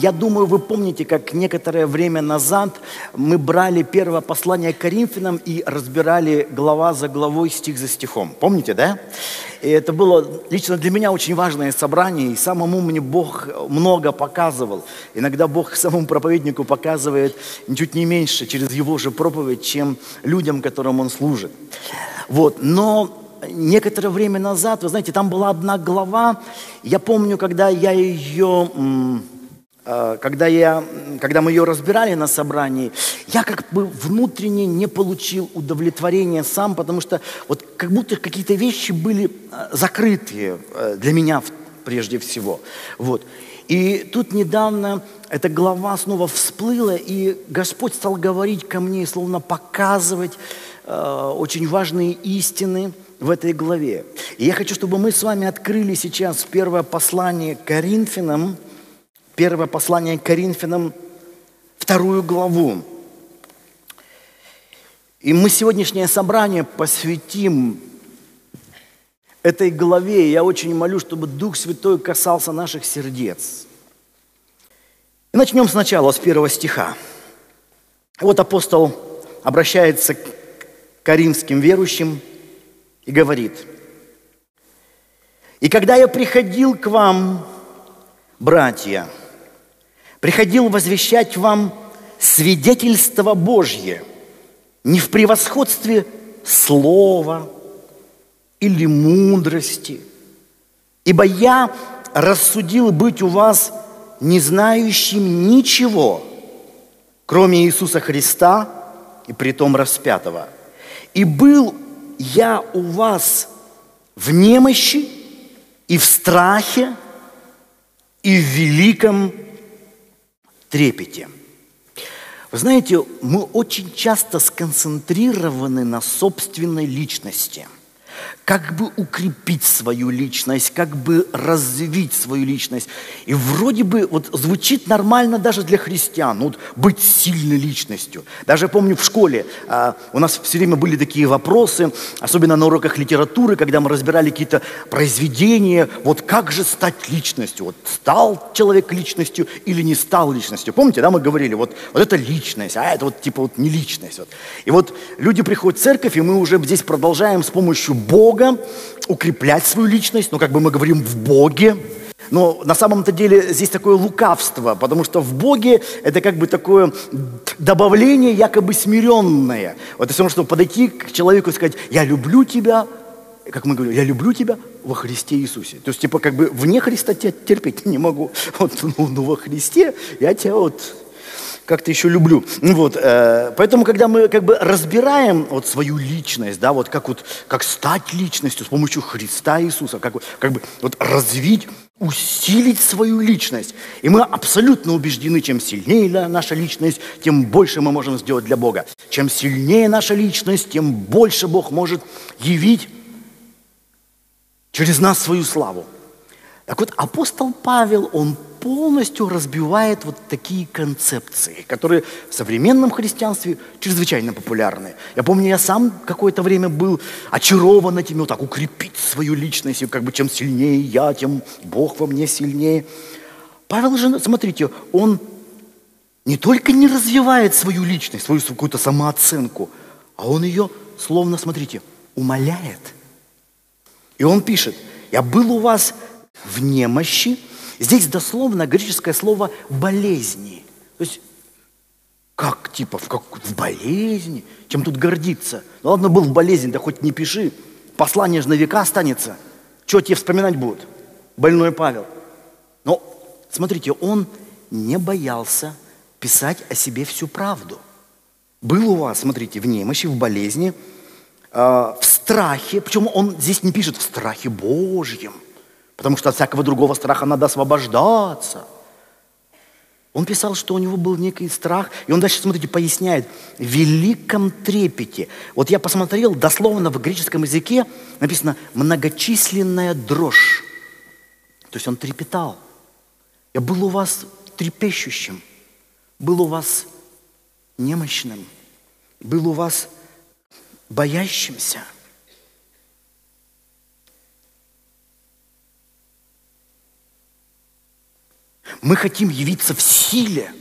я думаю, вы помните, как некоторое время назад мы брали первое послание к Коринфянам и разбирали глава за главой, стих за стихом. Помните, да? И это было лично для меня очень важное собрание, и самому мне Бог много показывал. Иногда Бог самому проповеднику показывает ничуть не меньше через его же проповедь, чем людям, которым он служит. Вот. Но некоторое время назад, вы знаете, там была одна глава, я помню, когда я ее когда, я, когда мы ее разбирали на собрании, я как бы внутренне не получил удовлетворения сам, потому что вот как будто какие-то вещи были э, закрытые э, для меня прежде всего. Вот. И тут недавно эта глава снова всплыла, и Господь стал говорить ко мне, словно показывать э, очень важные истины – в этой главе. И я хочу, чтобы мы с вами открыли сейчас первое послание Коринфянам, первое послание к Коринфянам, вторую главу. И мы сегодняшнее собрание посвятим этой главе. Я очень молю, чтобы Дух Святой касался наших сердец. И начнем сначала, с первого стиха. Вот апостол обращается к коринфским верующим – и говорит, «И когда я приходил к вам, братья, приходил возвещать вам свидетельство Божье, не в превосходстве слова или мудрости, ибо я рассудил быть у вас не знающим ничего, кроме Иисуса Христа и притом распятого, и был я у вас в немощи и в страхе и в великом трепете. Вы знаете, мы очень часто сконцентрированы на собственной личности – как бы укрепить свою личность, как бы развить свою личность. И вроде бы вот звучит нормально даже для христиан, ну, вот быть сильной личностью. Даже помню в школе а, у нас все время были такие вопросы, особенно на уроках литературы, когда мы разбирали какие-то произведения, вот как же стать личностью, вот стал человек личностью или не стал личностью. Помните, да, мы говорили, вот, вот это личность, а это вот типа вот не личность. Вот. И вот люди приходят в церковь, и мы уже здесь продолжаем с помощью Бога, укреплять свою личность, ну, как бы мы говорим, в Боге. Но на самом-то деле здесь такое лукавство, потому что в Боге это как бы такое добавление якобы смиренное. Вот равно, чтобы подойти к человеку и сказать, я люблю тебя, как мы говорим, я люблю тебя во Христе Иисусе. То есть, типа, как бы вне Христа тебя терпеть не могу. Вот, ну, ну во Христе я тебя вот как-то еще люблю. Ну вот, э, поэтому, когда мы как бы разбираем вот свою личность, да, вот как вот, как стать личностью с помощью Христа Иисуса, как, как бы вот развить, усилить свою личность. И мы абсолютно убеждены, чем сильнее наша личность, тем больше мы можем сделать для Бога. Чем сильнее наша личность, тем больше Бог может явить через нас свою славу. Так вот, апостол Павел, он полностью разбивает вот такие концепции, которые в современном христианстве чрезвычайно популярны. Я помню, я сам какое-то время был очарован этим, вот так укрепить свою личность, и как бы чем сильнее я, тем Бог во мне сильнее. Павел же, смотрите, он не только не развивает свою личность, свою какую-то самооценку, а он ее, словно, смотрите, умоляет. И он пишет, я был у вас в немощи, Здесь дословно греческое слово «болезни». То есть, как, типа, в, как, в болезни? Чем тут гордиться? Ну ладно, был в болезни, да хоть не пиши. Послание же на века останется. Что тебе вспоминать будут? Больной Павел. Но, смотрите, он не боялся писать о себе всю правду. Был у вас, смотрите, в немощи, в болезни, э, в страхе, причем он здесь не пишет в страхе Божьем – потому что от всякого другого страха надо освобождаться. Он писал, что у него был некий страх, и он дальше, смотрите, поясняет, в великом трепете. Вот я посмотрел, дословно в греческом языке написано многочисленная дрожь. То есть он трепетал. Я был у вас трепещущим, был у вас немощным, был у вас боящимся – Мы хотим явиться в силе.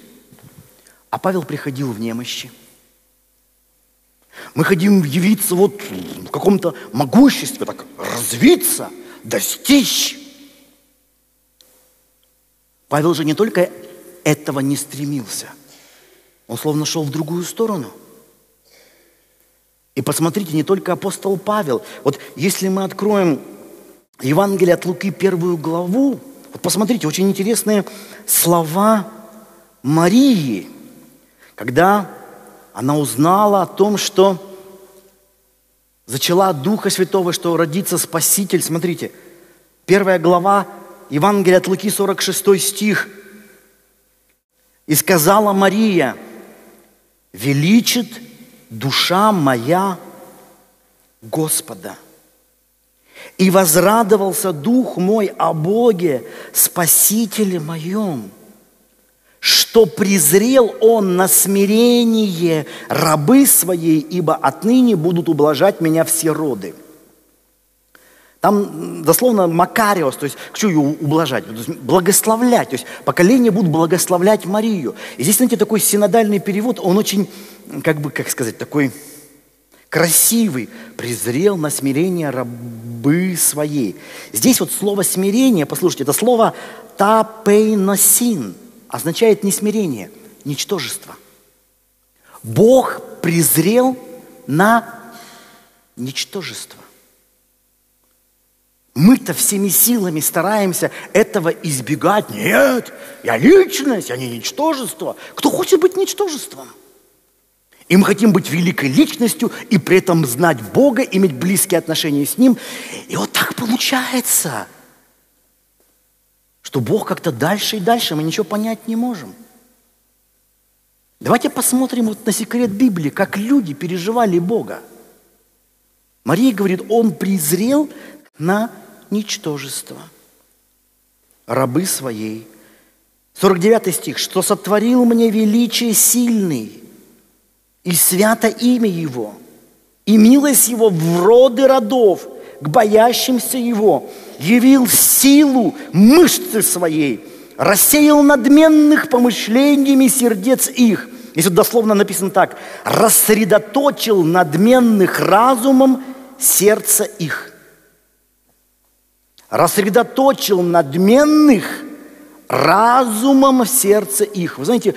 А Павел приходил в немощи. Мы хотим явиться вот в каком-то могуществе, так развиться, достичь. Павел же не только этого не стремился, он словно шел в другую сторону. И посмотрите, не только апостол Павел. Вот если мы откроем Евангелие от Луки, первую главу, вот посмотрите, очень интересные слова Марии, когда она узнала о том, что зачала Духа Святого, что родится Спаситель. Смотрите, первая глава Евангелия от Луки, 46 стих. «И сказала Мария, величит душа моя Господа, и возрадовался дух мой о Боге, Спасителе моем, что презрел он на смирение рабы своей, ибо отныне будут ублажать меня все роды. Там дословно макариос, то есть что ее ублажать? То есть благословлять, то есть поколения будут благословлять Марию. И здесь, знаете, такой синодальный перевод, он очень, как бы, как сказать, такой красивый, презрел на смирение рабы своей. Здесь вот слово смирение, послушайте, это слово тапейносин, означает не смирение, ничтожество. Бог презрел на ничтожество. Мы-то всеми силами стараемся этого избегать. Нет, я личность, я не ничтожество. Кто хочет быть ничтожеством? И мы хотим быть великой личностью и при этом знать Бога, иметь близкие отношения с Ним. И вот так получается, что Бог как-то дальше и дальше, мы ничего понять не можем. Давайте посмотрим вот на секрет Библии, как люди переживали Бога. Мария говорит, он презрел на ничтожество рабы своей. 49 стих, что сотворил мне величие сильный, и свято имя Его, и милость Его в роды родов, к боящимся Его, явил силу мышцы своей, рассеял надменных помышлениями сердец их. Если дословно написано так, рассредоточил надменных разумом сердца их. Рассредоточил надменных разумом сердца их. Вы знаете,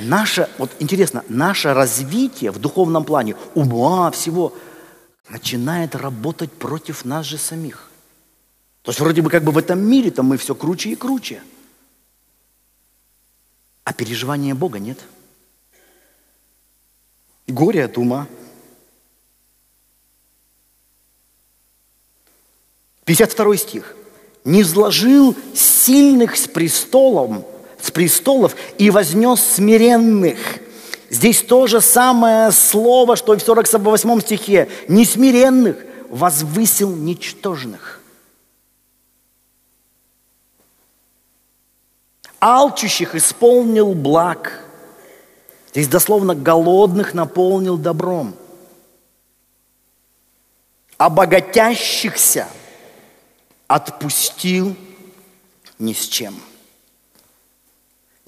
наше, вот интересно, наше развитие в духовном плане, ума, всего, начинает работать против нас же самих. То есть вроде бы как бы в этом мире-то мы все круче и круче. А переживания Бога нет. Горе от ума. 52 стих. «Не изложил сильных с престолом, с престолов и вознес смиренных». Здесь то же самое слово, что и в 48 стихе. «Несмиренных возвысил ничтожных». Алчущих исполнил благ. Здесь дословно голодных наполнил добром. А богатящихся отпустил ни с чем –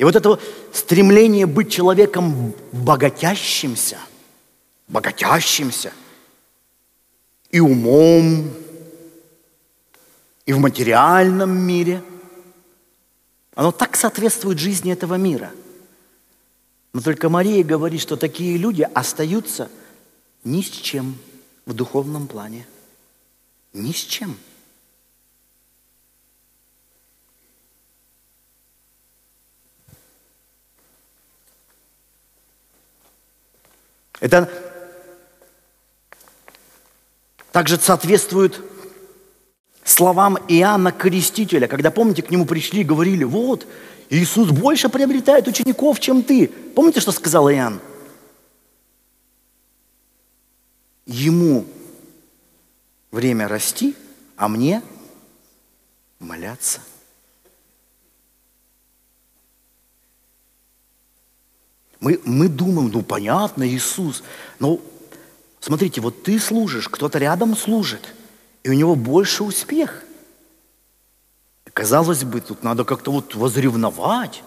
и вот это стремление быть человеком богатящимся, богатящимся и умом, и в материальном мире, оно так соответствует жизни этого мира. Но только Мария говорит, что такие люди остаются ни с чем в духовном плане. Ни с чем. Это также соответствует словам Иоанна Крестителя, когда, помните, к нему пришли и говорили, вот, Иисус больше приобретает учеников, чем ты. Помните, что сказал Иоанн? Ему время расти, а мне моляться. Мы, мы думаем, ну понятно, Иисус. Но смотрите, вот ты служишь, кто-то рядом служит, и у него больше успех. Казалось бы, тут надо как-то вот возревновать.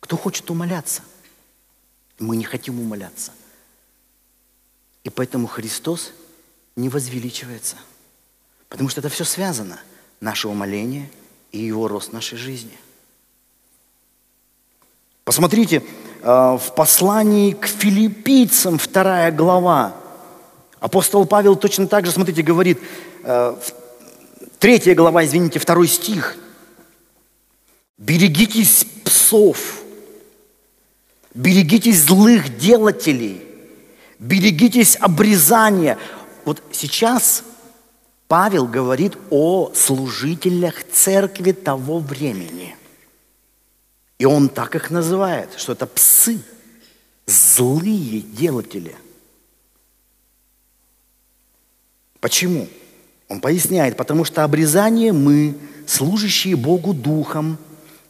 Кто хочет умоляться? Мы не хотим умоляться. И поэтому Христос не возвеличивается. Потому что это все связано. Наше умоление и Его рост нашей жизни. Посмотрите, э, в послании к филиппийцам, вторая глава, апостол Павел точно так же, смотрите, говорит, э, третья глава, извините, второй стих. «Берегитесь псов, берегитесь злых делателей, берегитесь обрезания». Вот сейчас Павел говорит о служителях церкви того времени – и он так их называет, что это псы, злые делатели. Почему? Он поясняет, потому что обрезание мы, служащие Богу Духом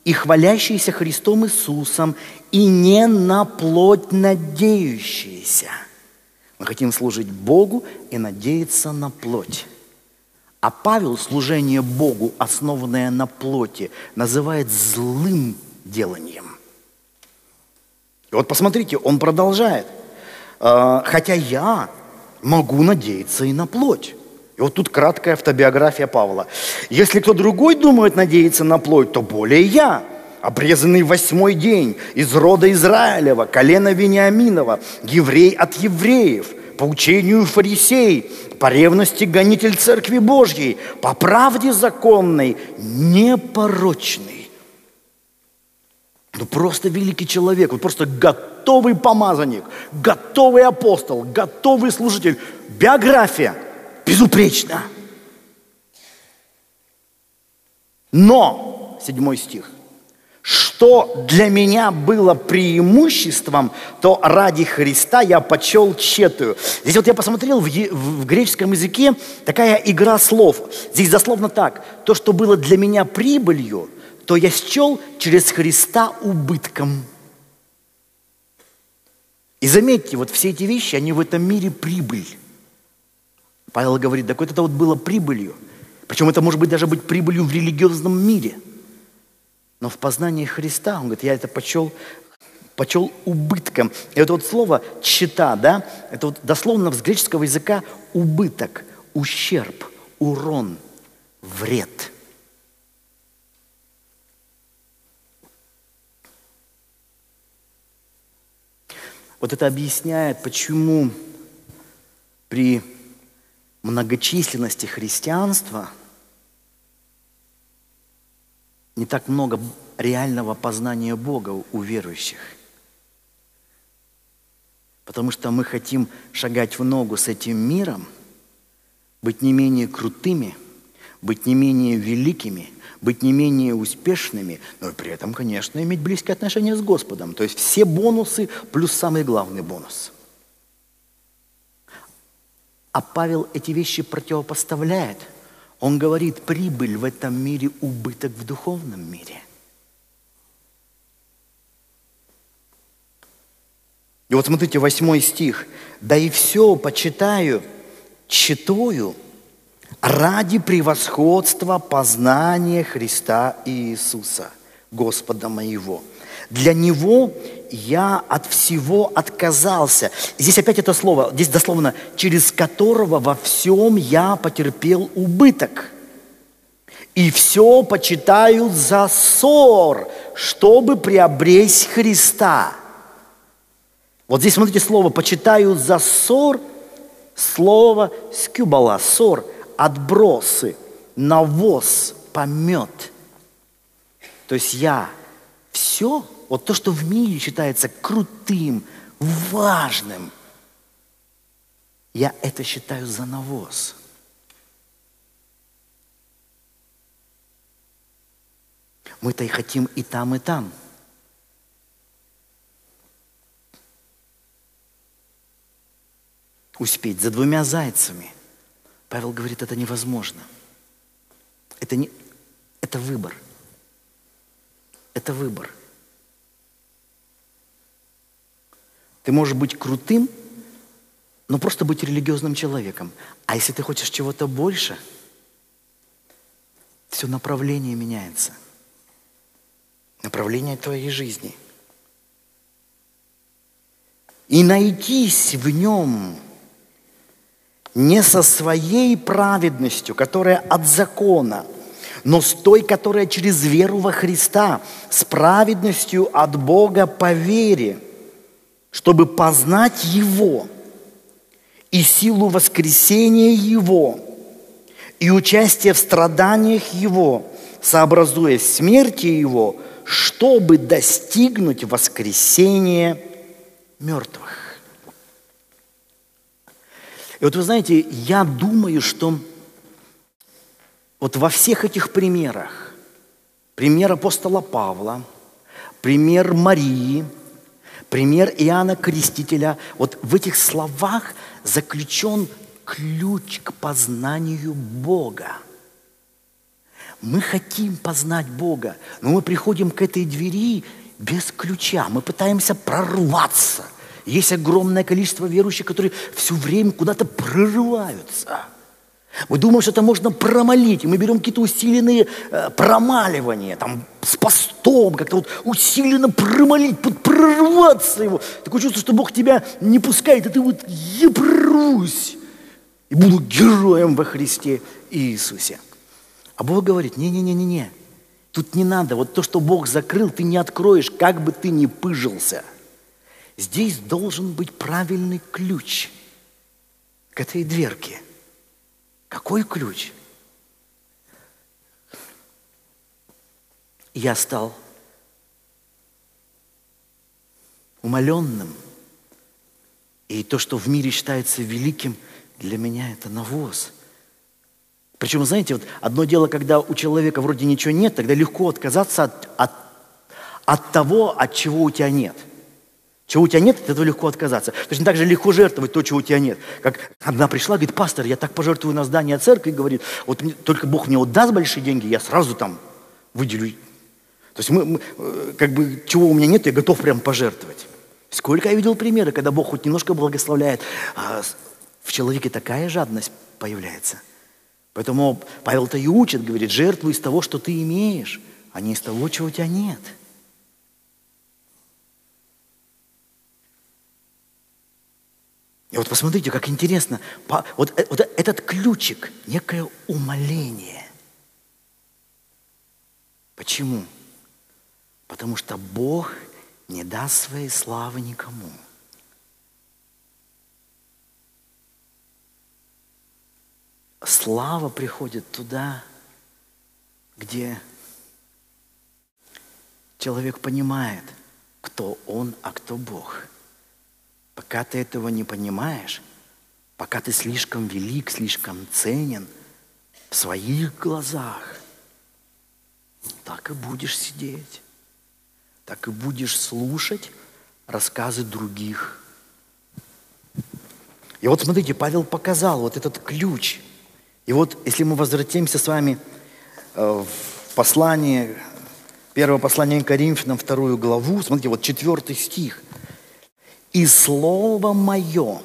и хвалящиеся Христом Иисусом, и не на плоть надеющиеся. Мы хотим служить Богу и надеяться на плоть. А Павел служение Богу, основанное на плоти, называет злым деланием. И вот посмотрите, он продолжает. «А, Хотя я могу надеяться и на плоть. И вот тут краткая автобиография Павла. Если кто другой думает надеяться на плоть, то более я, обрезанный восьмой день, из рода Израилева, колена Вениаминова, еврей от евреев, по учению фарисей, по ревности гонитель Церкви Божьей, по правде законной, непорочный. Ну просто великий человек, вот просто готовый помазанник, готовый апостол, готовый служитель. Биография безупречна. Но, седьмой стих, что для меня было преимуществом, то ради Христа я почел тщетую. Здесь вот я посмотрел в, в греческом языке такая игра слов. Здесь дословно так. То, что было для меня прибылью – то я счел через Христа убытком. И заметьте, вот все эти вещи, они в этом мире прибыль. Павел говорит, так вот это вот было прибылью. Причем это может быть даже быть прибылью в религиозном мире. Но в познании Христа, он говорит, я это почел, почел убытком. И это вот слово «чита», да, это вот дословно с греческого языка убыток, ущерб, урон, вред – Вот это объясняет, почему при многочисленности христианства не так много реального познания Бога у верующих. Потому что мы хотим шагать в ногу с этим миром, быть не менее крутыми, быть не менее великими, быть не менее успешными, но и при этом, конечно, иметь близкие отношения с Господом. То есть все бонусы плюс самый главный бонус. А Павел эти вещи противопоставляет. Он говорит, прибыль в этом мире, убыток в духовном мире. И вот смотрите, восьмой стих. «Да и все почитаю, читаю, ради превосходства познания Христа Иисуса, Господа моего. Для Него я от всего отказался. Здесь опять это слово, здесь дословно, через которого во всем я потерпел убыток. И все почитаю за ссор, чтобы приобрести Христа. Вот здесь смотрите слово «почитаю за ссор», слово «скюбала», «ссор», отбросы, навоз, помет. То есть я все, вот то, что в мире считается крутым, важным, я это считаю за навоз. Мы-то и хотим и там, и там. Успеть за двумя зайцами – Павел говорит, это невозможно. Это, не, это выбор. Это выбор. Ты можешь быть крутым, но просто быть религиозным человеком. А если ты хочешь чего-то больше, все направление меняется. Направление твоей жизни. И найтись в нем не со своей праведностью, которая от закона, но с той, которая через веру во Христа, с праведностью от Бога по вере, чтобы познать Его и силу воскресения Его, и участие в страданиях Его, сообразуясь смерти Его, чтобы достигнуть воскресения мертвых. И вот вы знаете, я думаю, что вот во всех этих примерах, пример апостола Павла, пример Марии, пример Иоанна Крестителя, вот в этих словах заключен ключ к познанию Бога. Мы хотим познать Бога, но мы приходим к этой двери без ключа. Мы пытаемся прорваться. Есть огромное количество верующих, которые все время куда-то прорываются. Мы думаем, что это можно промолить. И мы берем какие-то усиленные э, промаливания, там, с постом, как-то вот усиленно промолить, прорваться его. Такое чувство, что Бог тебя не пускает, и ты вот «я прорвусь» и буду героем во Христе Иисусе. А Бог говорит, не-не-не-не-не, тут не надо, вот то, что Бог закрыл, ты не откроешь, как бы ты ни пыжился – Здесь должен быть правильный ключ к этой дверке. Какой ключ? Я стал умоленным. И то, что в мире считается великим, для меня это навоз. Причем, знаете, вот одно дело, когда у человека вроде ничего нет, тогда легко отказаться от, от, от того, от чего у тебя нет – чего у тебя нет, от этого легко отказаться. Точно так же легко жертвовать то, чего у тебя нет. Как одна пришла, говорит, пастор, я так пожертвую на здание церкви, говорит, вот мне, только Бог мне вот даст большие деньги, я сразу там выделю. То есть мы, мы, э, как бы, чего у меня нет, я готов прям пожертвовать. Сколько я видел примеры, когда Бог хоть немножко благословляет, а в человеке такая жадность появляется. Поэтому Павел-то и учит, говорит, жертвуй из того, что ты имеешь, а не из того, чего у тебя нет. И вот посмотрите, как интересно. Вот, э, вот этот ключик, некое умоление. Почему? Потому что Бог не даст своей славы никому. Слава приходит туда, где человек понимает, кто он, а кто Бог – Пока ты этого не понимаешь, пока ты слишком велик, слишком ценен в своих глазах, так и будешь сидеть, так и будешь слушать рассказы других. И вот смотрите, Павел показал вот этот ключ. И вот если мы возвратимся с вами э, в послание, первое послание Коринфянам, вторую главу, смотрите, вот четвертый стих – и слово мое,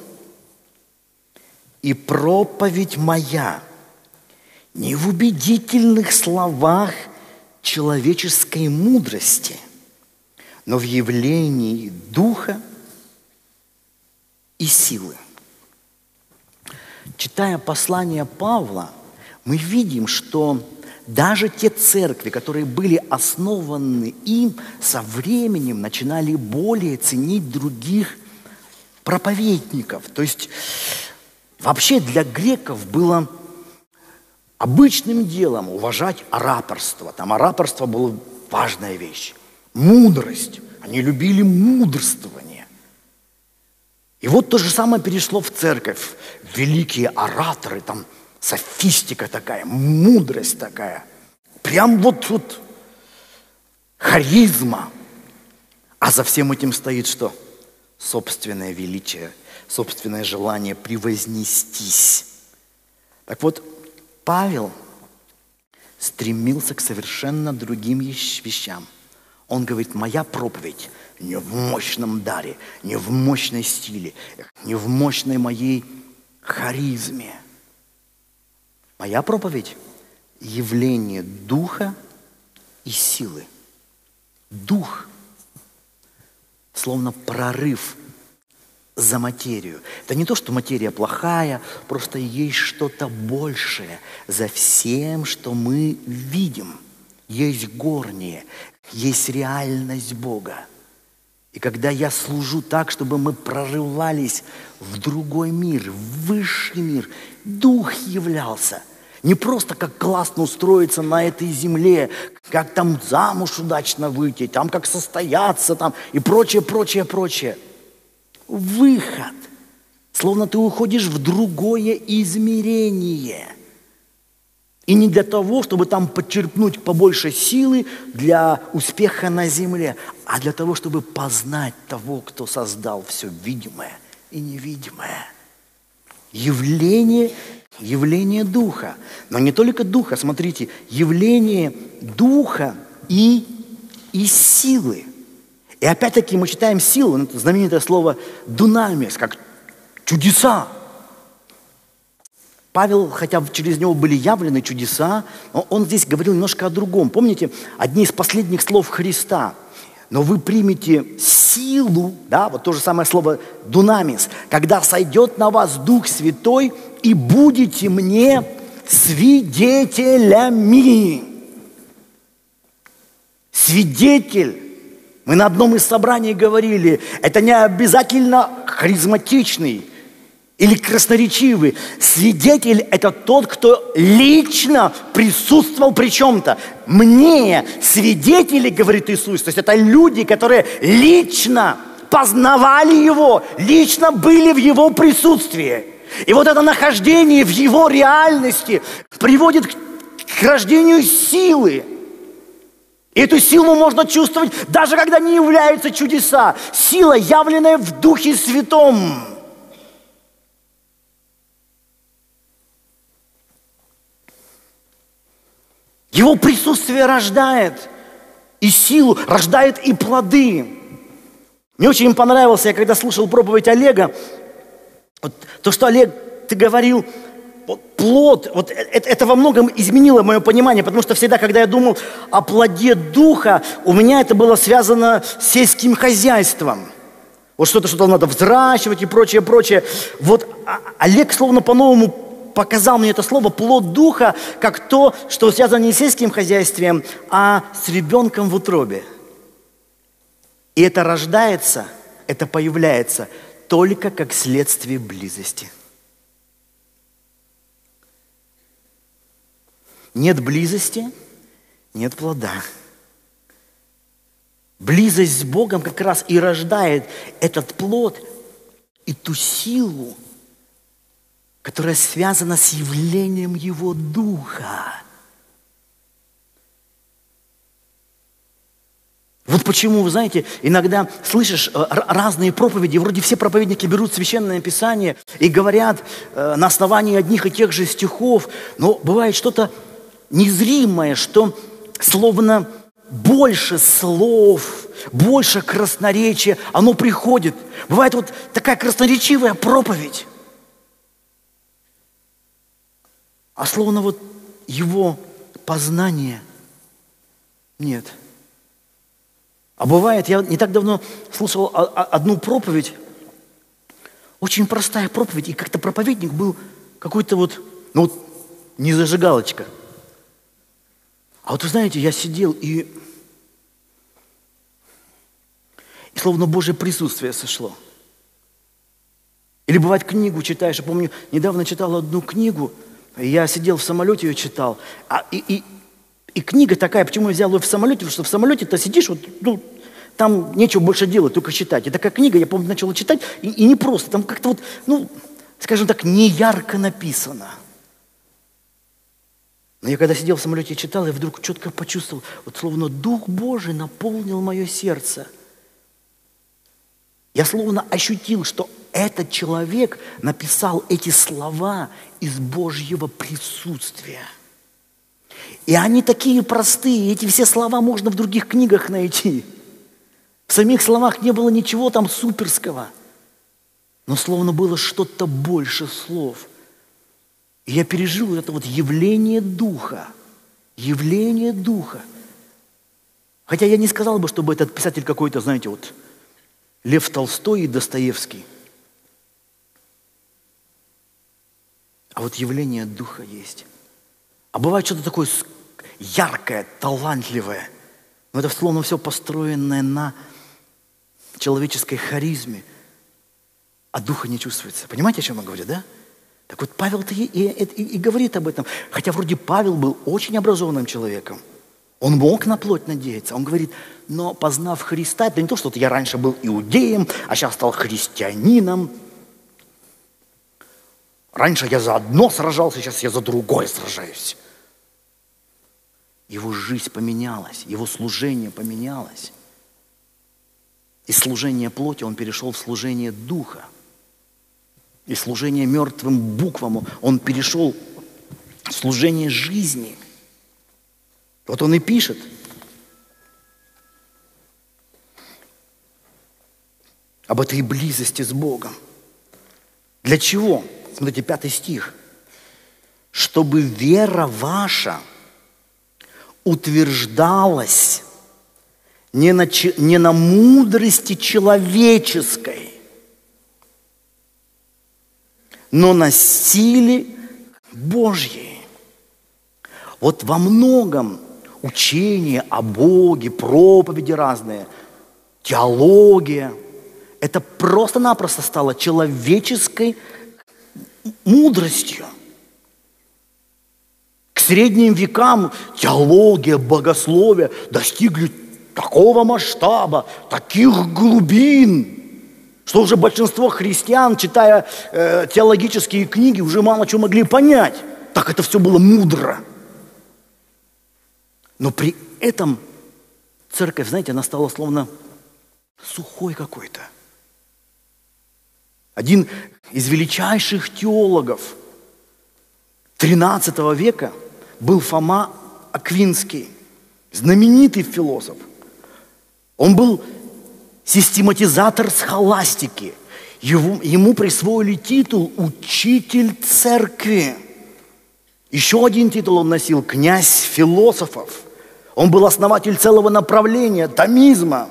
и проповедь моя не в убедительных словах человеческой мудрости, но в явлении духа и силы. Читая послание Павла, мы видим, что даже те церкви, которые были основаны им, со временем начинали более ценить других проповедников. То есть вообще для греков было обычным делом уважать ораторство. Там ораторство было важная вещь. Мудрость. Они любили мудрствование. И вот то же самое перешло в церковь. Великие ораторы, там софистика такая, мудрость такая. Прям вот, вот харизма. А за всем этим стоит что? собственное величие, собственное желание превознестись. Так вот, Павел стремился к совершенно другим вещам. Он говорит, моя проповедь не в мощном даре, не в мощной стиле, не в мощной моей харизме. Моя проповедь явление духа и силы. Дух, словно прорыв за материю. Это не то, что материя плохая, просто есть что-то большее за всем, что мы видим. Есть горнее, есть реальность Бога. И когда я служу так, чтобы мы прорывались в другой мир, в высший мир, Дух являлся. Не просто как классно устроиться на этой земле, как там замуж удачно выйти, там как состояться там и прочее, прочее, прочее. Выход. Словно ты уходишь в другое измерение – и не для того, чтобы там подчеркнуть побольше силы для успеха на земле, а для того, чтобы познать того, кто создал все видимое и невидимое. Явление, явление Духа. Но не только Духа, смотрите, явление Духа и, и силы. И опять-таки мы читаем силу, это знаменитое слово «дунамис», как чудеса. Павел, хотя через него были явлены чудеса, он здесь говорил немножко о другом. Помните, одни из последних слов Христа. Но вы примете силу, да, вот то же самое слово «дунамис», когда сойдет на вас Дух Святой и будете мне свидетелями. Свидетель. Мы на одном из собраний говорили, это не обязательно харизматичный, или красноречивый. Свидетель – это тот, кто лично присутствовал при чем-то. Мне свидетели, говорит Иисус, то есть это люди, которые лично познавали Его, лично были в Его присутствии. И вот это нахождение в Его реальности приводит к рождению силы. И эту силу можно чувствовать, даже когда не являются чудеса. Сила, явленная в Духе Святом. Его присутствие рождает и силу, рождает и плоды. Мне очень понравилось, я когда слушал проповедь Олега, вот то, что Олег, ты говорил, вот плод, вот это, это во многом изменило мое понимание, потому что всегда, когда я думал о плоде духа, у меня это было связано с сельским хозяйством. Вот что-то, что-то надо взращивать и прочее, прочее. Вот а, Олег словно по-новому показал мне это слово плод духа, как то, что связано не с сельским хозяйством, а с ребенком в утробе. И это рождается, это появляется только как следствие близости. Нет близости, нет плода. Близость с Богом как раз и рождает этот плод и ту силу, которая связана с явлением Его Духа. Вот почему, вы знаете, иногда слышишь э, разные проповеди, вроде все проповедники берут священное писание и говорят э, на основании одних и тех же стихов, но бывает что-то незримое, что словно больше слов, больше красноречия, оно приходит. Бывает вот такая красноречивая проповедь. А словно вот его познания нет. А бывает, я не так давно слушал одну проповедь, очень простая проповедь, и как-то проповедник был какой-то вот, ну вот, не зажигалочка. А вот вы знаете, я сидел и, и словно Божье присутствие сошло. Или бывает книгу читаешь, я помню, недавно читал одну книгу – я сидел в самолете, ее читал. А, и, и, и книга такая, почему я взял ее в самолете, потому что в самолете-то сидишь, вот, ну, там нечего больше делать, только читать. И такая книга, я помню, начал читать, и, и не просто, там как-то вот, ну, скажем так, не ярко написано. Но я когда сидел в самолете и читал, я вдруг четко почувствовал, вот словно Дух Божий наполнил мое сердце. Я словно ощутил, что этот человек написал эти слова из Божьего присутствия. И они такие простые, эти все слова можно в других книгах найти. В самих словах не было ничего там суперского, но словно было что-то больше слов. И я пережил это вот явление Духа – Явление Духа. Хотя я не сказал бы, чтобы этот писатель какой-то, знаете, вот Лев Толстой и Достоевский. А вот явление Духа есть. А бывает что-то такое яркое, талантливое. Но это словно все построенное на человеческой харизме, а Духа не чувствуется. Понимаете, о чем я говорю, да? Так вот Павел-то и, и, и, и говорит об этом. Хотя вроде Павел был очень образованным человеком. Он мог на плоть надеяться. Он говорит, но познав Христа, это не то, что я раньше был иудеем, а сейчас стал христианином. Раньше я за одно сражался, сейчас я за другое сражаюсь. Его жизнь поменялась, его служение поменялось. Из служения плоти он перешел в служение духа. И служение мертвым буквам он перешел в служение жизни. Вот он и пишет. Об этой близости с Богом. Для чего? Смотрите, пятый стих. Чтобы вера ваша утверждалась не на, не на мудрости человеческой, но на силе Божьей. Вот во многом учение о Боге, проповеди разные, теология, это просто-напросто стало человеческой мудростью. К средним векам теология, богословие достигли такого масштаба, таких глубин, что уже большинство христиан, читая э, теологические книги, уже мало чего могли понять. Так это все было мудро. Но при этом церковь, знаете, она стала словно сухой какой-то. Один из величайших теологов 13 века был Фома Аквинский, знаменитый философ. Он был систематизатор схоластики. Его, ему присвоили титул «Учитель церкви». Еще один титул он носил «Князь философов». Он был основатель целого направления, томизма.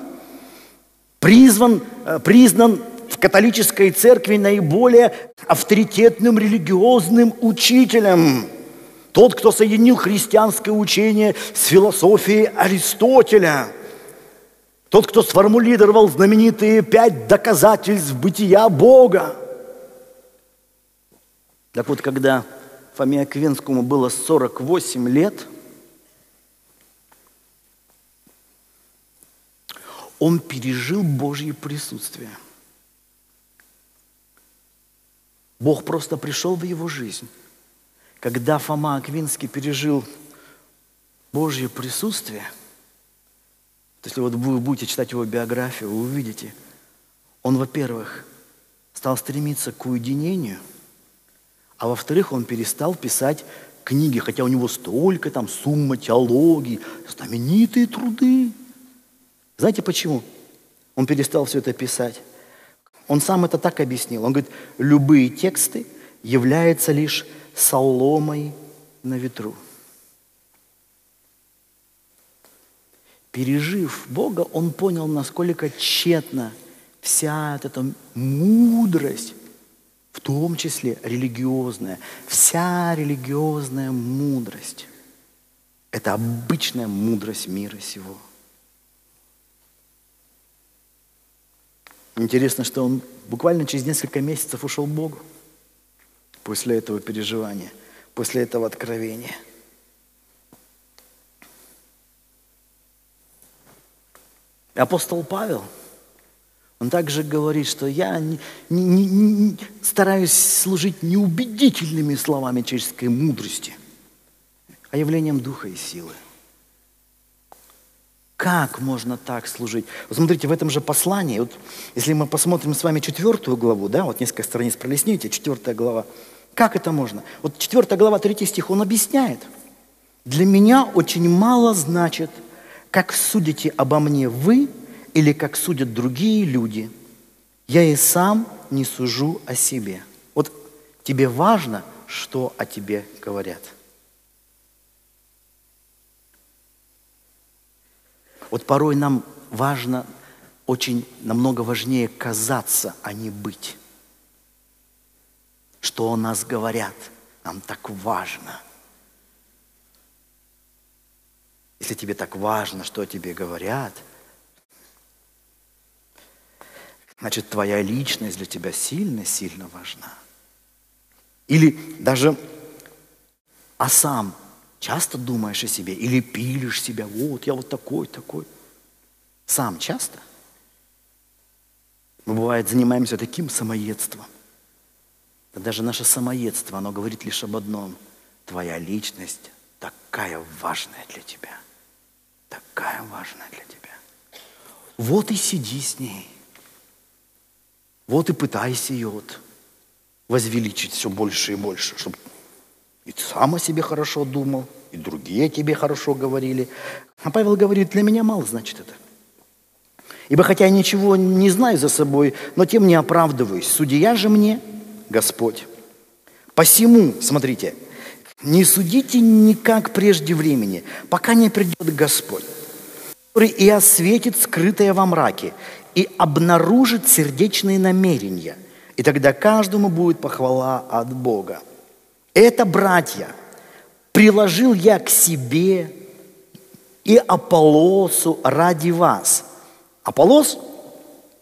Призван, э, признан в католической церкви наиболее авторитетным религиозным учителем. Тот, кто соединил христианское учение с философией Аристотеля – тот, кто сформулировал знаменитые пять доказательств бытия Бога. Так вот, когда Фоме Аквинскому было 48 лет, он пережил Божье присутствие. Бог просто пришел в его жизнь. Когда Фома Аквинский пережил Божье присутствие – если вот вы будете читать его биографию, вы увидите, он, во-первых, стал стремиться к уединению, а во-вторых, он перестал писать книги, хотя у него столько там сумма теологии, знаменитые труды. Знаете почему? Он перестал все это писать. Он сам это так объяснил. Он говорит, любые тексты являются лишь соломой на ветру. пережив Бога, он понял, насколько тщетна вся эта мудрость, в том числе религиозная, вся религиозная мудрость. Это обычная мудрость мира сего. Интересно, что он буквально через несколько месяцев ушел к Богу после этого переживания, после этого откровения – Апостол Павел, он также говорит, что я не, не, не, стараюсь служить неубедительными словами человеческой мудрости, а явлением духа и силы. Как можно так служить? Вот смотрите, в этом же послании, вот, если мы посмотрим с вами четвертую главу, да, вот несколько страниц пролистните, четвертая глава, как это можно? Вот четвертая глава, третий стих, он объясняет. Для меня очень мало значит – как судите обо мне вы или как судят другие люди, я и сам не сужу о себе. Вот тебе важно, что о тебе говорят. Вот порой нам важно, очень намного важнее казаться, а не быть. Что о нас говорят, нам так важно. Если тебе так важно, что о тебе говорят, значит, твоя личность для тебя сильно-сильно важна. Или даже, а сам часто думаешь о себе или пилишь себя, вот я вот такой, такой. Сам часто? Мы, бывает, занимаемся таким самоедством. Да даже наше самоедство, оно говорит лишь об одном. Твоя личность такая важная для тебя. Такая важная для тебя. Вот и сиди с ней. Вот и пытайся ее вот возвеличить все больше и больше, чтобы и сам о себе хорошо думал, и другие тебе хорошо говорили. А Павел говорит, для меня мало значит это. Ибо хотя я ничего не знаю за собой, но тем не оправдываюсь. Судья же мне Господь. Посему, смотрите, не судите никак прежде времени, пока не придет Господь, который и осветит скрытое во мраке, и обнаружит сердечные намерения – и тогда каждому будет похвала от Бога. Это, братья, приложил я к себе и Аполосу ради вас. Аполос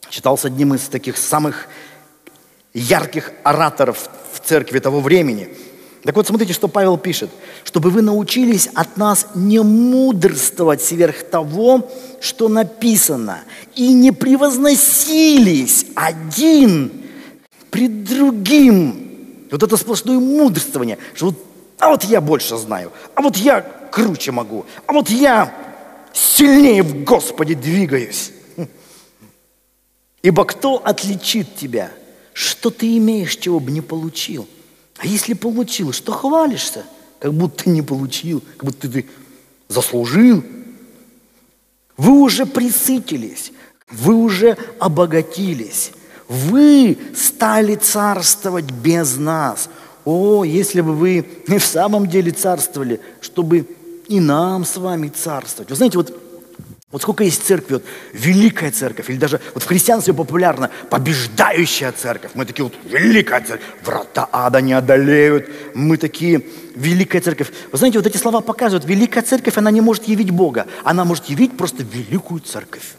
считался одним из таких самых ярких ораторов в церкви того времени. Так вот, смотрите, что Павел пишет. «Чтобы вы научились от нас не мудрствовать сверх того, что написано, и не превозносились один пред другим. Вот это сплошное мудрствование, что вот, а вот я больше знаю, а вот я круче могу, а вот я сильнее в Господе двигаюсь. Ибо кто отличит тебя? Что ты имеешь, чего бы не получил? А если получил, что хвалишься? Как будто не получил, как будто ты заслужил. Вы уже присытились, вы уже обогатились. Вы стали царствовать без нас. О, если бы вы в самом деле царствовали, чтобы и нам с вами царствовать. Вы знаете, вот вот сколько есть церкви, вот великая церковь, или даже вот в христианстве популярна побеждающая церковь. Мы такие вот великая церковь, врата ада не одолеют. Мы такие великая церковь. Вы знаете, вот эти слова показывают, великая церковь, она не может явить Бога, она может явить просто великую церковь.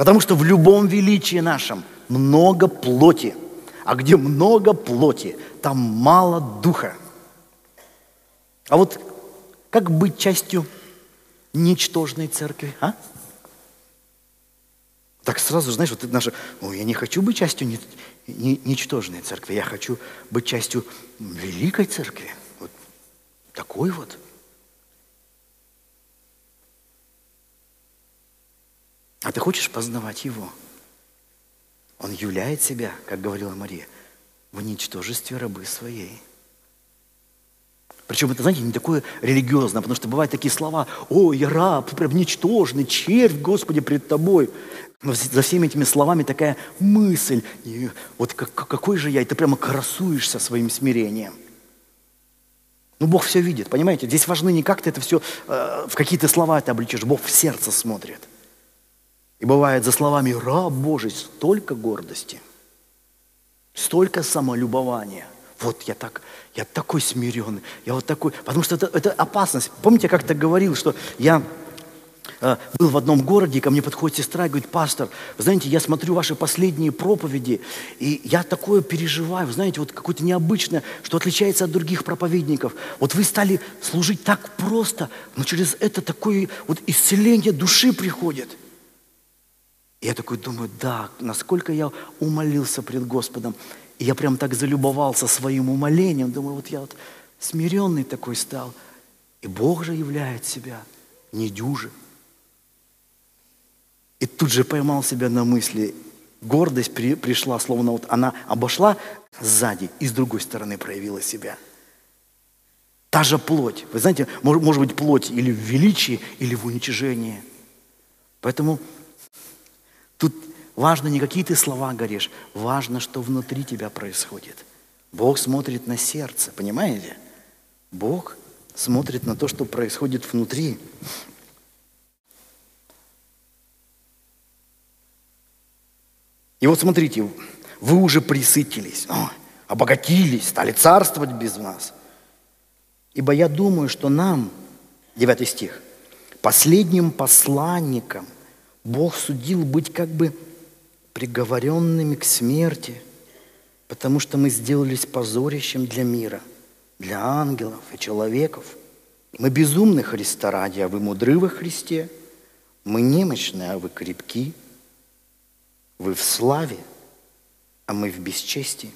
Потому что в любом величии нашем много плоти. А где много плоти, там мало духа. А вот как быть частью ничтожной церкви, а? Так сразу, знаешь, вот наша, ой, я не хочу быть частью ни, ни, ничтожной церкви, я хочу быть частью великой церкви. Вот такой вот. А ты хочешь познавать Его? Он являет себя, как говорила Мария, в ничтожестве рабы своей. Причем это, знаете, не такое религиозное, потому что бывают такие слова, «О, я раб, прям ничтожный, червь, Господи, пред тобой». Но за всеми этими словами такая мысль, и вот как, какой же я, и ты прямо красуешься своим смирением. Ну, Бог все видит, понимаете? Здесь важны не как ты это все э, в какие-то слова это обличишь, Бог в сердце смотрит. И бывает за словами «раб Божий» столько гордости, столько самолюбования. Вот я так, я такой смиренный, я вот такой, потому что это, это опасность. Помните, я как-то говорил, что я э, был в одном городе, ко мне подходит сестра и говорит, пастор, вы знаете, я смотрю ваши последние проповеди, и я такое переживаю, вы знаете, вот какое-то необычное, что отличается от других проповедников. Вот вы стали служить так просто, но через это такое вот исцеление души приходит. Я такой думаю, да, насколько я умолился пред Господом. И я прям так залюбовался своим умолением. Думаю, вот я вот смиренный такой стал. И Бог же являет себя недюже. И тут же поймал себя на мысли, гордость при, пришла, словно вот она обошла сзади и с другой стороны проявила себя. Та же плоть. Вы знаете, может, может быть плоть или в величии, или в уничижении. Поэтому Тут важно не какие ты слова говоришь, важно, что внутри тебя происходит. Бог смотрит на сердце, понимаете? Бог смотрит на то, что происходит внутри. И вот смотрите, вы уже присытились, обогатились, стали царствовать без нас. Ибо я думаю, что нам, 9 стих, последним посланникам Бог судил быть как бы приговоренными к смерти, потому что мы сделались позорищем для мира, для ангелов и человеков. Мы безумны Христа ради, а вы мудры во Христе. Мы немощны, а вы крепки. Вы в славе, а мы в бесчестии.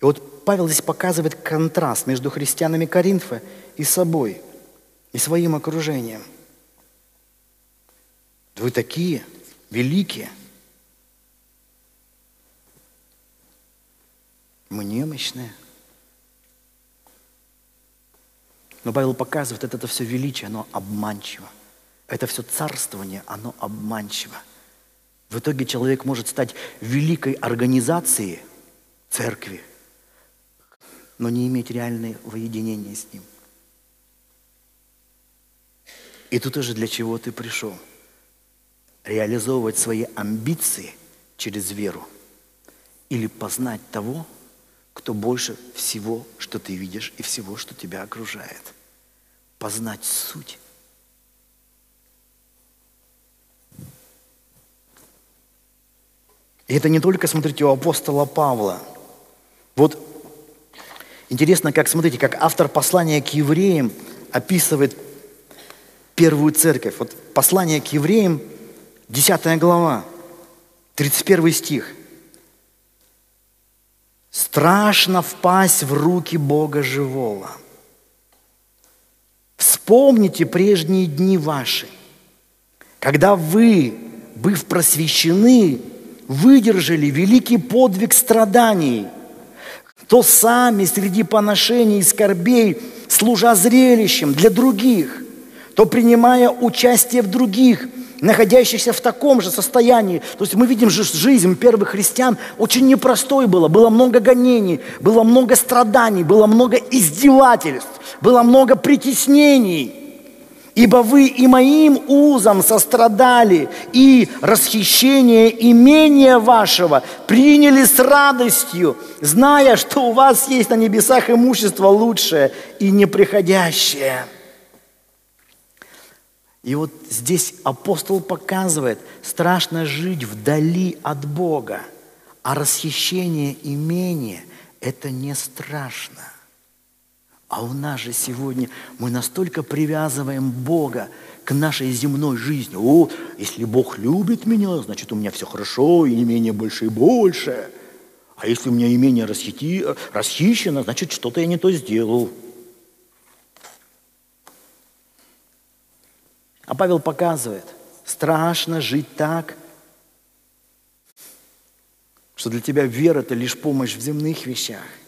И вот Павел здесь показывает контраст между христианами Коринфа и собой, и своим окружением. Вы такие великие. Мы немощные. Но Павел показывает, это, это все величие, оно обманчиво. Это все царствование, оно обманчиво. В итоге человек может стать великой организацией церкви, но не иметь реального воединения с ним. И тут уже для чего ты пришел? Реализовывать свои амбиции через веру или познать того, кто больше всего, что ты видишь и всего, что тебя окружает. Познать суть И это не только, смотрите, у апостола Павла. Вот интересно, как, смотрите, как автор послания к евреям описывает первую церковь. Вот послание к евреям, 10 глава, 31 стих. Страшно впасть в руки Бога живого. Вспомните прежние дни ваши, когда вы, быв просвещены, выдержали великий подвиг страданий, то сами среди поношений и скорбей, служа зрелищем для других, то принимая участие в других, находящихся в таком же состоянии. То есть мы видим же жизнь первых христиан очень непростой была. Было много гонений, было много страданий, было много издевательств, было много притеснений – Ибо вы и моим узом сострадали, и расхищение имения вашего приняли с радостью, зная, что у вас есть на небесах имущество лучшее и неприходящее. И вот здесь апостол показывает, страшно жить вдали от Бога, а расхищение имения – это не страшно. А у нас же сегодня мы настолько привязываем Бога к нашей земной жизни. О, если Бог любит меня, значит, у меня все хорошо, и имение больше и больше. А если у меня имение расхищено, значит, что-то я не то сделал. А Павел показывает, страшно жить так, что для тебя вера – это лишь помощь в земных вещах –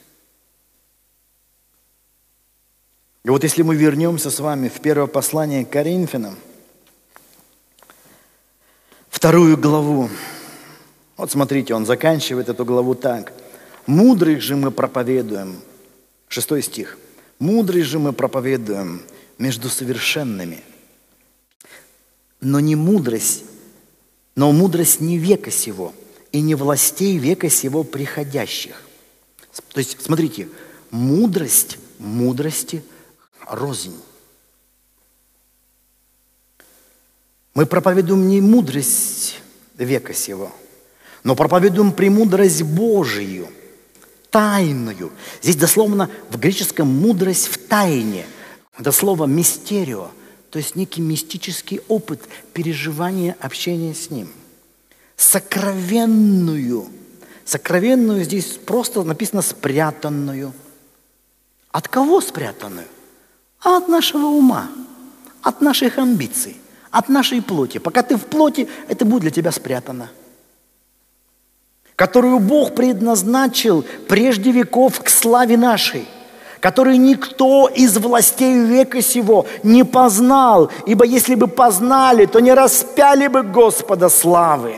И вот если мы вернемся с вами в первое послание к Коринфянам, вторую главу, вот смотрите, он заканчивает эту главу так. «Мудрых же мы проповедуем», шестой стих, «мудрых же мы проповедуем между совершенными, но не мудрость, но мудрость не века сего, и не властей века сего приходящих». То есть, смотрите, мудрость мудрости – рознь. Мы проповедуем не мудрость века сего, но проповедуем премудрость Божию, тайную. Здесь дословно в греческом мудрость в тайне. Это слово мистерио, то есть некий мистический опыт переживания общения с Ним. Сокровенную. Сокровенную здесь просто написано спрятанную. От кого спрятанную? а от нашего ума, от наших амбиций, от нашей плоти. Пока ты в плоти, это будет для тебя спрятано. Которую Бог предназначил прежде веков к славе нашей – который никто из властей века сего не познал, ибо если бы познали, то не распяли бы Господа славы.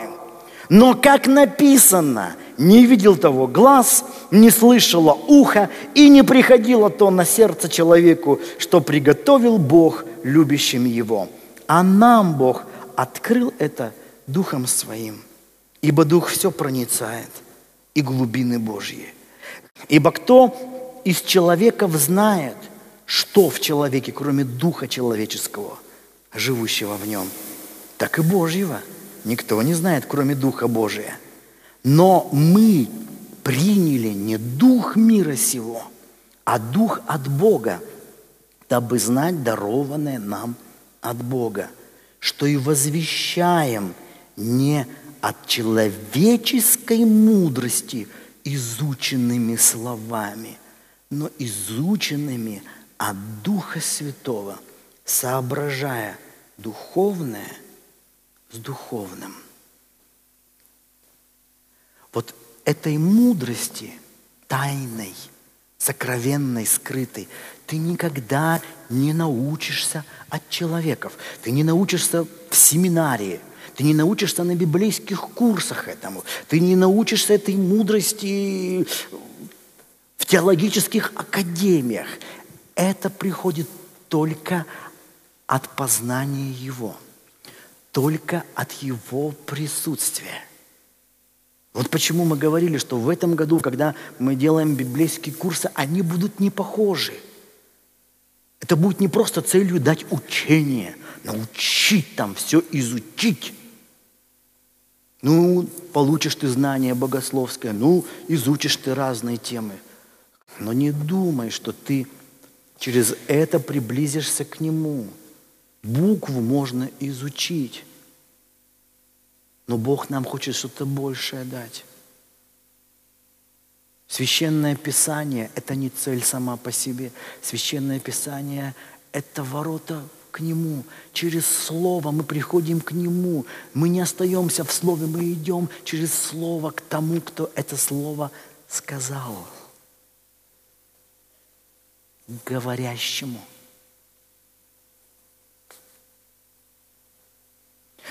Но как написано, не видел того глаз, не слышало ухо, и не приходило то на сердце человеку, что приготовил Бог любящим его. А нам Бог открыл это Духом Своим, ибо Дух все проницает, и глубины Божьи. Ибо кто из человеков знает, что в человеке, кроме Духа человеческого, живущего в нем, так и Божьего – никто не знает, кроме Духа Божия. Но мы приняли не Дух мира сего, а Дух от Бога, дабы знать дарованное нам от Бога, что и возвещаем не от человеческой мудрости изученными словами, но изученными от Духа Святого, соображая духовное с духовным. Вот этой мудрости, тайной, сокровенной, скрытой, ты никогда не научишься от человеков. Ты не научишься в семинарии, ты не научишься на библейских курсах этому, ты не научишься этой мудрости в теологических академиях. Это приходит только от познания Его – только от Его присутствия. Вот почему мы говорили, что в этом году, когда мы делаем библейские курсы, они будут не похожи. Это будет не просто целью дать учение, научить там все изучить. Ну, получишь ты знание богословское, ну, изучишь ты разные темы. Но не думай, что ты через это приблизишься к Нему – Букву можно изучить, но Бог нам хочет что-то большее дать. Священное Писание – это не цель сама по себе. Священное Писание – это ворота к Нему. Через Слово мы приходим к Нему. Мы не остаемся в Слове, мы идем через Слово к тому, кто это Слово сказал. Говорящему –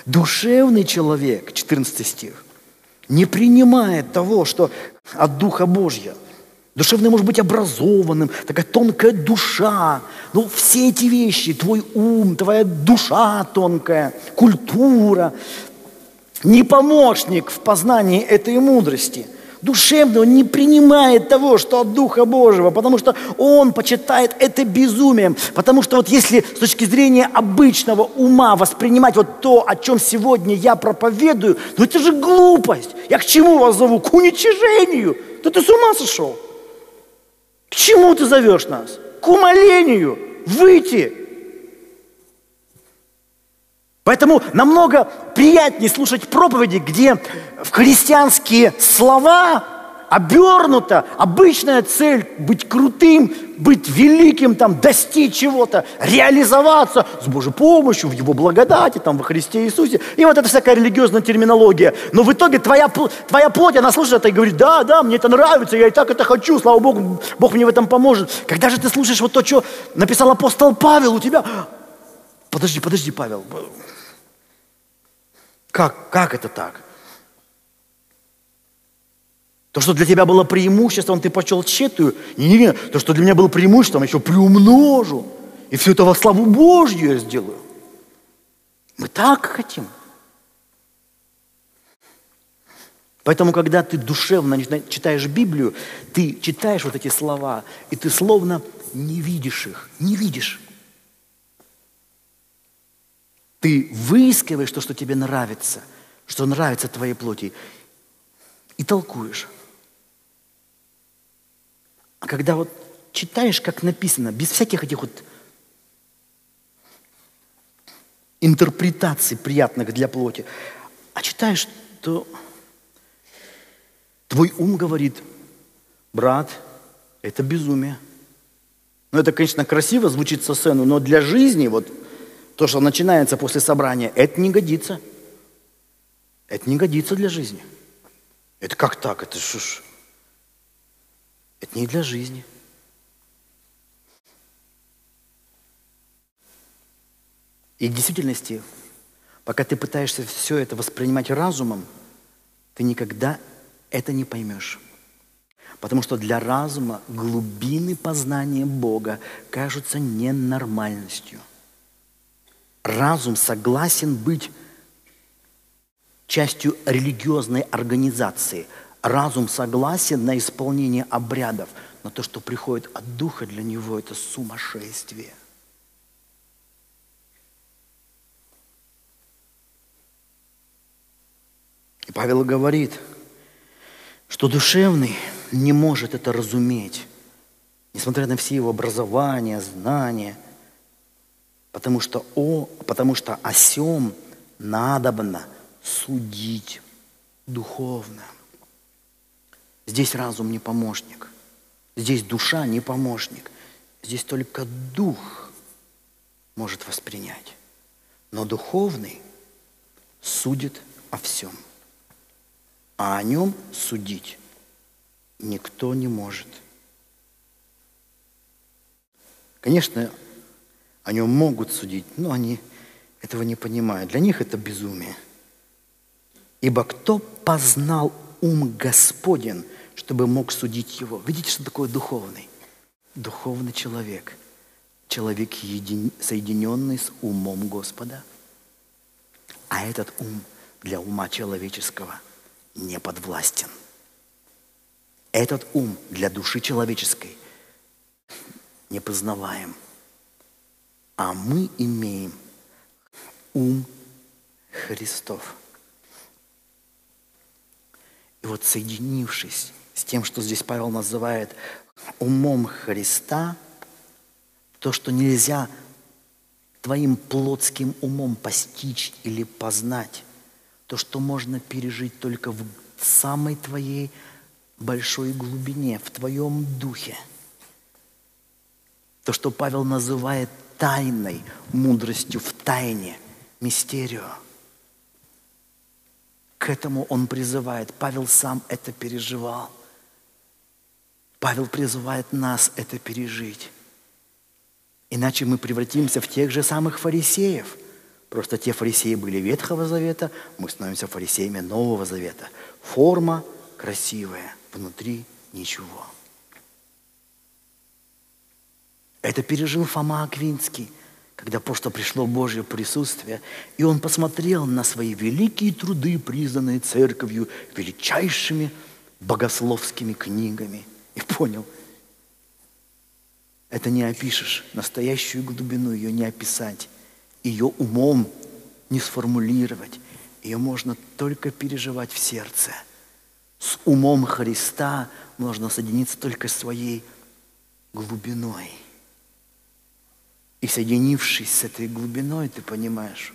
Душевный человек, 14 стих, не принимает того, что от Духа Божьего. Душевный может быть образованным, такая тонкая душа. Ну, все эти вещи, твой ум, твоя душа тонкая, культура, не помощник в познании этой мудрости – душевный, он не принимает того, что от Духа Божьего, потому что он почитает это безумием. Потому что вот если с точки зрения обычного ума воспринимать вот то, о чем сегодня я проповедую, ну это же глупость. Я к чему вас зову? К уничижению. Да ты с ума сошел? К чему ты зовешь нас? К умолению. Выйти Поэтому намного приятнее слушать проповеди, где в христианские слова обернута обычная цель быть крутым, быть великим, там, достичь чего-то, реализоваться с Божьей помощью, в Его благодати, там, во Христе Иисусе. И вот это всякая религиозная терминология. Но в итоге твоя, твоя плоть, она слушает это и говорит, да, да, мне это нравится, я и так это хочу, слава Богу, Бог мне в этом поможет. Когда же ты слушаешь вот то, что написал апостол Павел, у тебя... Подожди, подожди, Павел, как, как это так? То, что для тебя было преимуществом, ты почел тщетую. Не-не-не, то, что для меня было преимуществом, еще приумножу. И все это во славу Божью я сделаю. Мы так хотим. Поэтому, когда ты душевно читаешь Библию, ты читаешь вот эти слова, и ты словно не видишь их, не видишь. Ты выискиваешь то, что тебе нравится, что нравится твоей плоти, и толкуешь. А когда вот читаешь, как написано, без всяких этих вот интерпретаций приятных для плоти, а читаешь, то твой ум говорит, брат, это безумие. Ну, это, конечно, красиво звучит со сцены, но для жизни вот то, что начинается после собрания, это не годится. Это не годится для жизни. Это как так? Это что ж? Это не для жизни. И в действительности, пока ты пытаешься все это воспринимать разумом, ты никогда это не поймешь. Потому что для разума глубины познания Бога кажутся ненормальностью. Разум согласен быть частью религиозной организации. Разум согласен на исполнение обрядов, но то, что приходит от Духа, для него это сумасшествие. И Павел говорит, что душевный не может это разуметь, несмотря на все его образование, знания, потому что, о, потому что о сем надобно судить духовно. Здесь разум не помощник, здесь душа не помощник, здесь только дух может воспринять. Но духовный судит о всем – а о нем судить никто не может. Конечно, о нем могут судить, но они этого не понимают. Для них это безумие. Ибо кто познал ум Господен, чтобы мог судить его? Видите, что такое духовный? Духовный человек. Человек, соединенный с умом Господа. А этот ум для ума человеческого – не подвластен. Этот ум для души человеческой не познаваем. А мы имеем ум Христов. И вот соединившись с тем, что здесь Павел называет умом Христа, то, что нельзя твоим плотским умом постичь или познать, то, что можно пережить только в самой твоей большой глубине, в твоем духе. То, что Павел называет тайной мудростью в тайне, мистерию. К этому он призывает. Павел сам это переживал. Павел призывает нас это пережить. Иначе мы превратимся в тех же самых фарисеев – Просто те фарисеи были Ветхого Завета, мы становимся фарисеями Нового Завета. Форма красивая, внутри ничего. Это пережил Фома Аквинский, когда просто пришло Божье присутствие, и он посмотрел на свои великие труды, признанные церковью величайшими богословскими книгами, и понял, это не опишешь, настоящую глубину ее не описать ее умом не сформулировать. Ее можно только переживать в сердце. С умом Христа можно соединиться только своей глубиной. И соединившись с этой глубиной, ты понимаешь,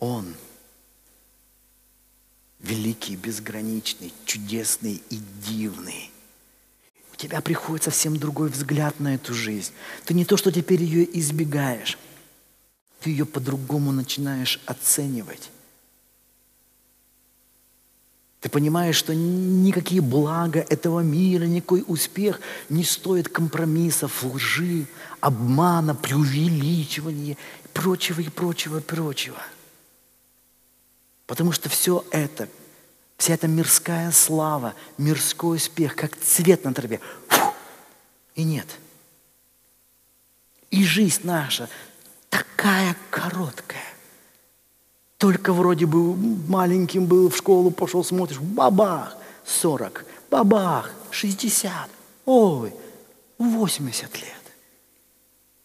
Он великий, безграничный, чудесный и дивный – тебя приходит совсем другой взгляд на эту жизнь. Ты не то, что теперь ее избегаешь, ты ее по-другому начинаешь оценивать. Ты понимаешь, что никакие блага этого мира, никакой успех не стоит компромиссов, лжи, обмана, преувеличивания и прочего, и прочего, и прочего. Потому что все это Вся эта мирская слава, мирской успех, как цвет на траве. Фу! И нет. И жизнь наша такая короткая. Только вроде бы маленьким был, в школу пошел, смотришь, бабах, 40, бабах, 60, ой, 80 лет.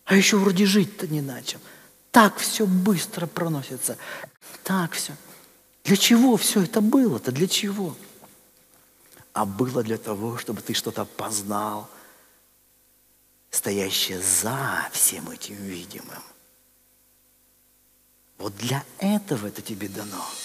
А еще вроде жить-то не начал. Так все быстро проносится. Так все. Для чего все это было-то? Для чего? А было для того, чтобы ты что-то познал, стоящее за всем этим видимым. Вот для этого это тебе дано –